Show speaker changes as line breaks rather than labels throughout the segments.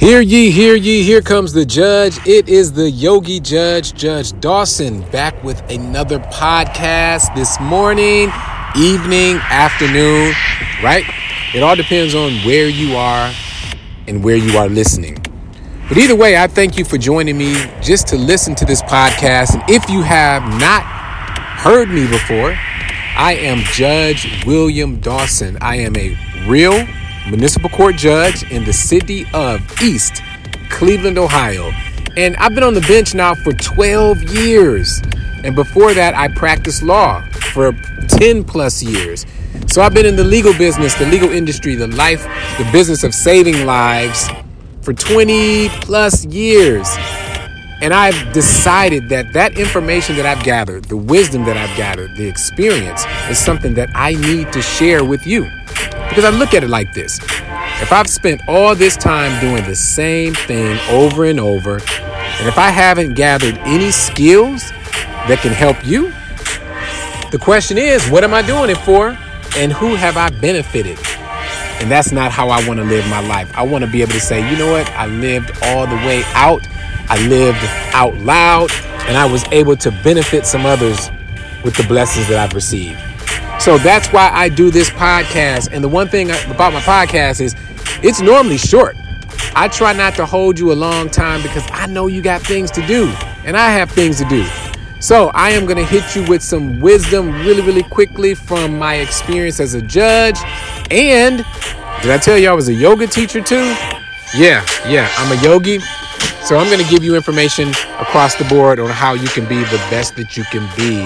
Hear ye, hear ye, here comes the judge. It is the Yogi Judge, Judge Dawson, back with another podcast this morning, evening, afternoon, right? It all depends on where you are and where you are listening. But either way, I thank you for joining me just to listen to this podcast. And if you have not heard me before, I am Judge William Dawson. I am a real municipal court judge in the city of East Cleveland, Ohio. And I've been on the bench now for 12 years. And before that, I practiced law for 10 plus years. So I've been in the legal business, the legal industry, the life, the business of saving lives for 20 plus years. And I've decided that that information that I've gathered, the wisdom that I've gathered, the experience is something that I need to share with you. Because I look at it like this if I've spent all this time doing the same thing over and over, and if I haven't gathered any skills that can help you, the question is, what am I doing it for? And who have I benefited? And that's not how I want to live my life. I want to be able to say, you know what? I lived all the way out. I lived out loud, and I was able to benefit some others with the blessings that I've received. So that's why I do this podcast. And the one thing about my podcast is it's normally short. I try not to hold you a long time because I know you got things to do and I have things to do. So I am going to hit you with some wisdom really, really quickly from my experience as a judge. And did I tell you I was a yoga teacher too? Yeah, yeah, I'm a yogi. So I'm going to give you information across the board on how you can be the best that you can be.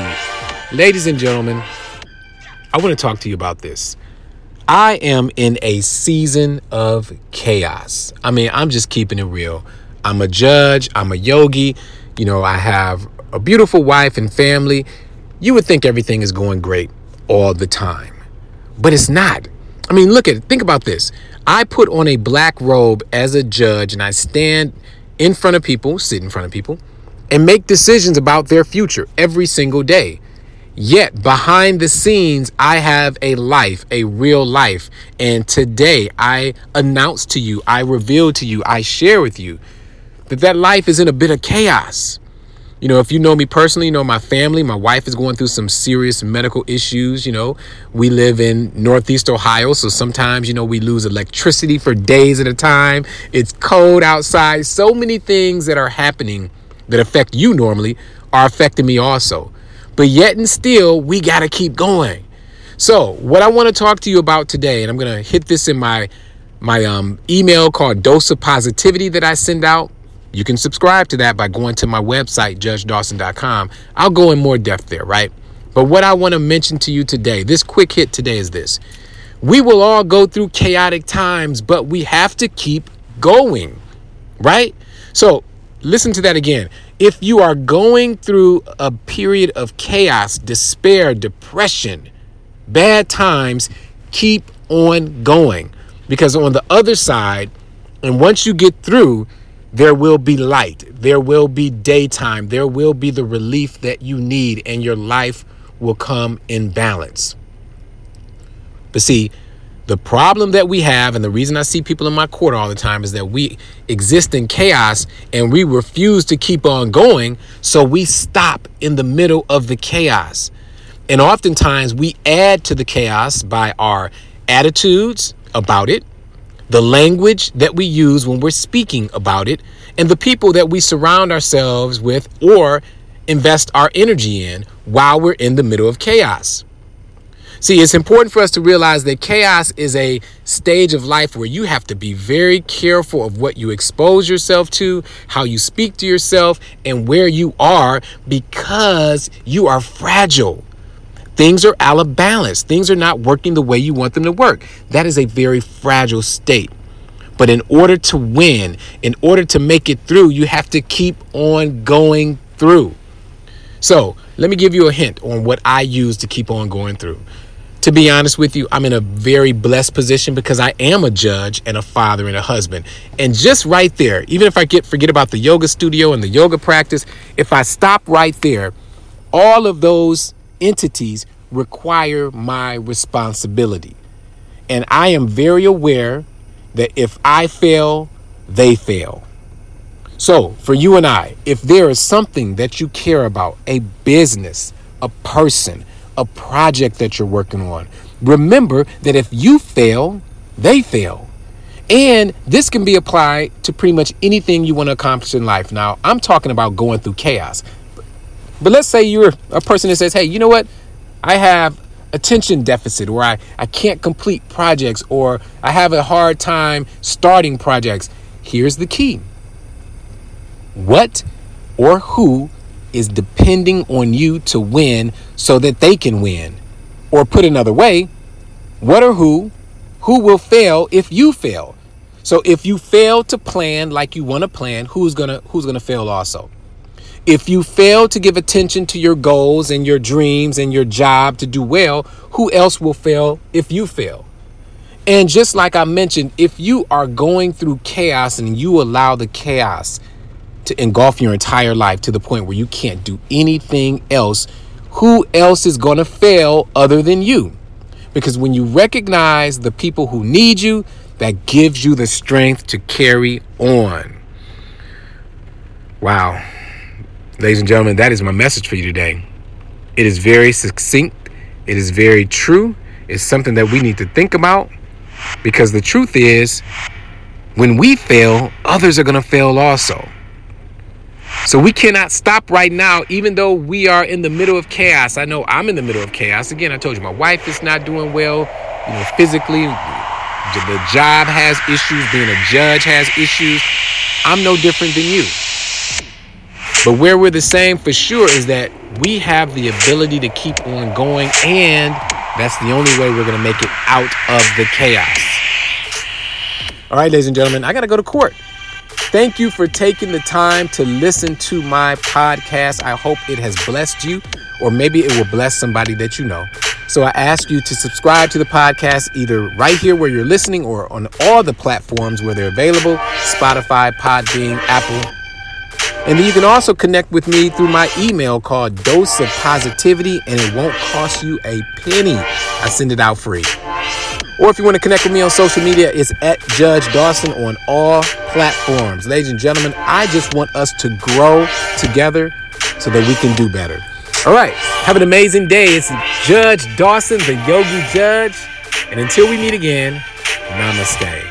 Ladies and gentlemen, I want to talk to you about this. I am in a season of chaos. I mean, I'm just keeping it real. I'm a judge, I'm a yogi. You know, I have a beautiful wife and family. You would think everything is going great all the time, but it's not. I mean, look at it. Think about this. I put on a black robe as a judge and I stand in front of people, sit in front of people, and make decisions about their future every single day. Yet behind the scenes, I have a life, a real life. And today I announce to you, I reveal to you, I share with you that that life is in a bit of chaos. You know, if you know me personally, you know my family, my wife is going through some serious medical issues. You know, we live in Northeast Ohio, so sometimes, you know, we lose electricity for days at a time. It's cold outside. So many things that are happening that affect you normally are affecting me also. But yet and still, we got to keep going. So, what I want to talk to you about today, and I'm going to hit this in my my um, email called Dose of Positivity that I send out. You can subscribe to that by going to my website, judgedawson.com. I'll go in more depth there, right? But what I want to mention to you today, this quick hit today is this. We will all go through chaotic times, but we have to keep going, right? So, listen to that again. If you are going through a period of chaos, despair, depression, bad times, keep on going. Because on the other side, and once you get through, there will be light, there will be daytime, there will be the relief that you need, and your life will come in balance. But see, the problem that we have, and the reason I see people in my court all the time, is that we exist in chaos and we refuse to keep on going. So we stop in the middle of the chaos. And oftentimes we add to the chaos by our attitudes about it, the language that we use when we're speaking about it, and the people that we surround ourselves with or invest our energy in while we're in the middle of chaos. See, it's important for us to realize that chaos is a stage of life where you have to be very careful of what you expose yourself to, how you speak to yourself, and where you are because you are fragile. Things are out of balance. Things are not working the way you want them to work. That is a very fragile state. But in order to win, in order to make it through, you have to keep on going through. So, let me give you a hint on what I use to keep on going through to be honest with you, I'm in a very blessed position because I am a judge and a father and a husband. And just right there, even if I get forget about the yoga studio and the yoga practice, if I stop right there, all of those entities require my responsibility. And I am very aware that if I fail, they fail. So, for you and I, if there is something that you care about, a business, a person, a project that you're working on, remember that if you fail, they fail. And this can be applied to pretty much anything you want to accomplish in life. Now, I'm talking about going through chaos. But let's say you're a person that says, hey, you know what? I have attention deficit or I, I can't complete projects or I have a hard time starting projects. Here's the key what or who is depending on you to win so that they can win? Or put another way, what or who who will fail if you fail? So if you fail to plan like you want to plan, who's going to who's going to fail also? If you fail to give attention to your goals and your dreams and your job to do well, who else will fail if you fail? And just like I mentioned, if you are going through chaos and you allow the chaos to engulf your entire life to the point where you can't do anything else, who else is going to fail other than you? Because when you recognize the people who need you, that gives you the strength to carry on. Wow. Ladies and gentlemen, that is my message for you today. It is very succinct, it is very true. It's something that we need to think about because the truth is, when we fail, others are going to fail also. So we cannot stop right now, even though we are in the middle of chaos. I know I'm in the middle of chaos. Again, I told you my wife is not doing well, you know, physically. The job has issues, being a judge has issues. I'm no different than you. But where we're the same for sure is that we have the ability to keep on going, and that's the only way we're going to make it out of the chaos. All right, ladies and gentlemen, I got to go to court. Thank you for taking the time to listen to my podcast. I hope it has blessed you, or maybe it will bless somebody that you know. So I ask you to subscribe to the podcast either right here where you're listening or on all the platforms where they're available Spotify, Podbean, Apple. And then you can also connect with me through my email called Dose of Positivity, and it won't cost you a penny. I send it out free. Or if you want to connect with me on social media, it's at Judge Dawson on all platforms. Ladies and gentlemen, I just want us to grow together so that we can do better. All right, have an amazing day. It's Judge Dawson, the Yogi Judge. And until we meet again, namaste.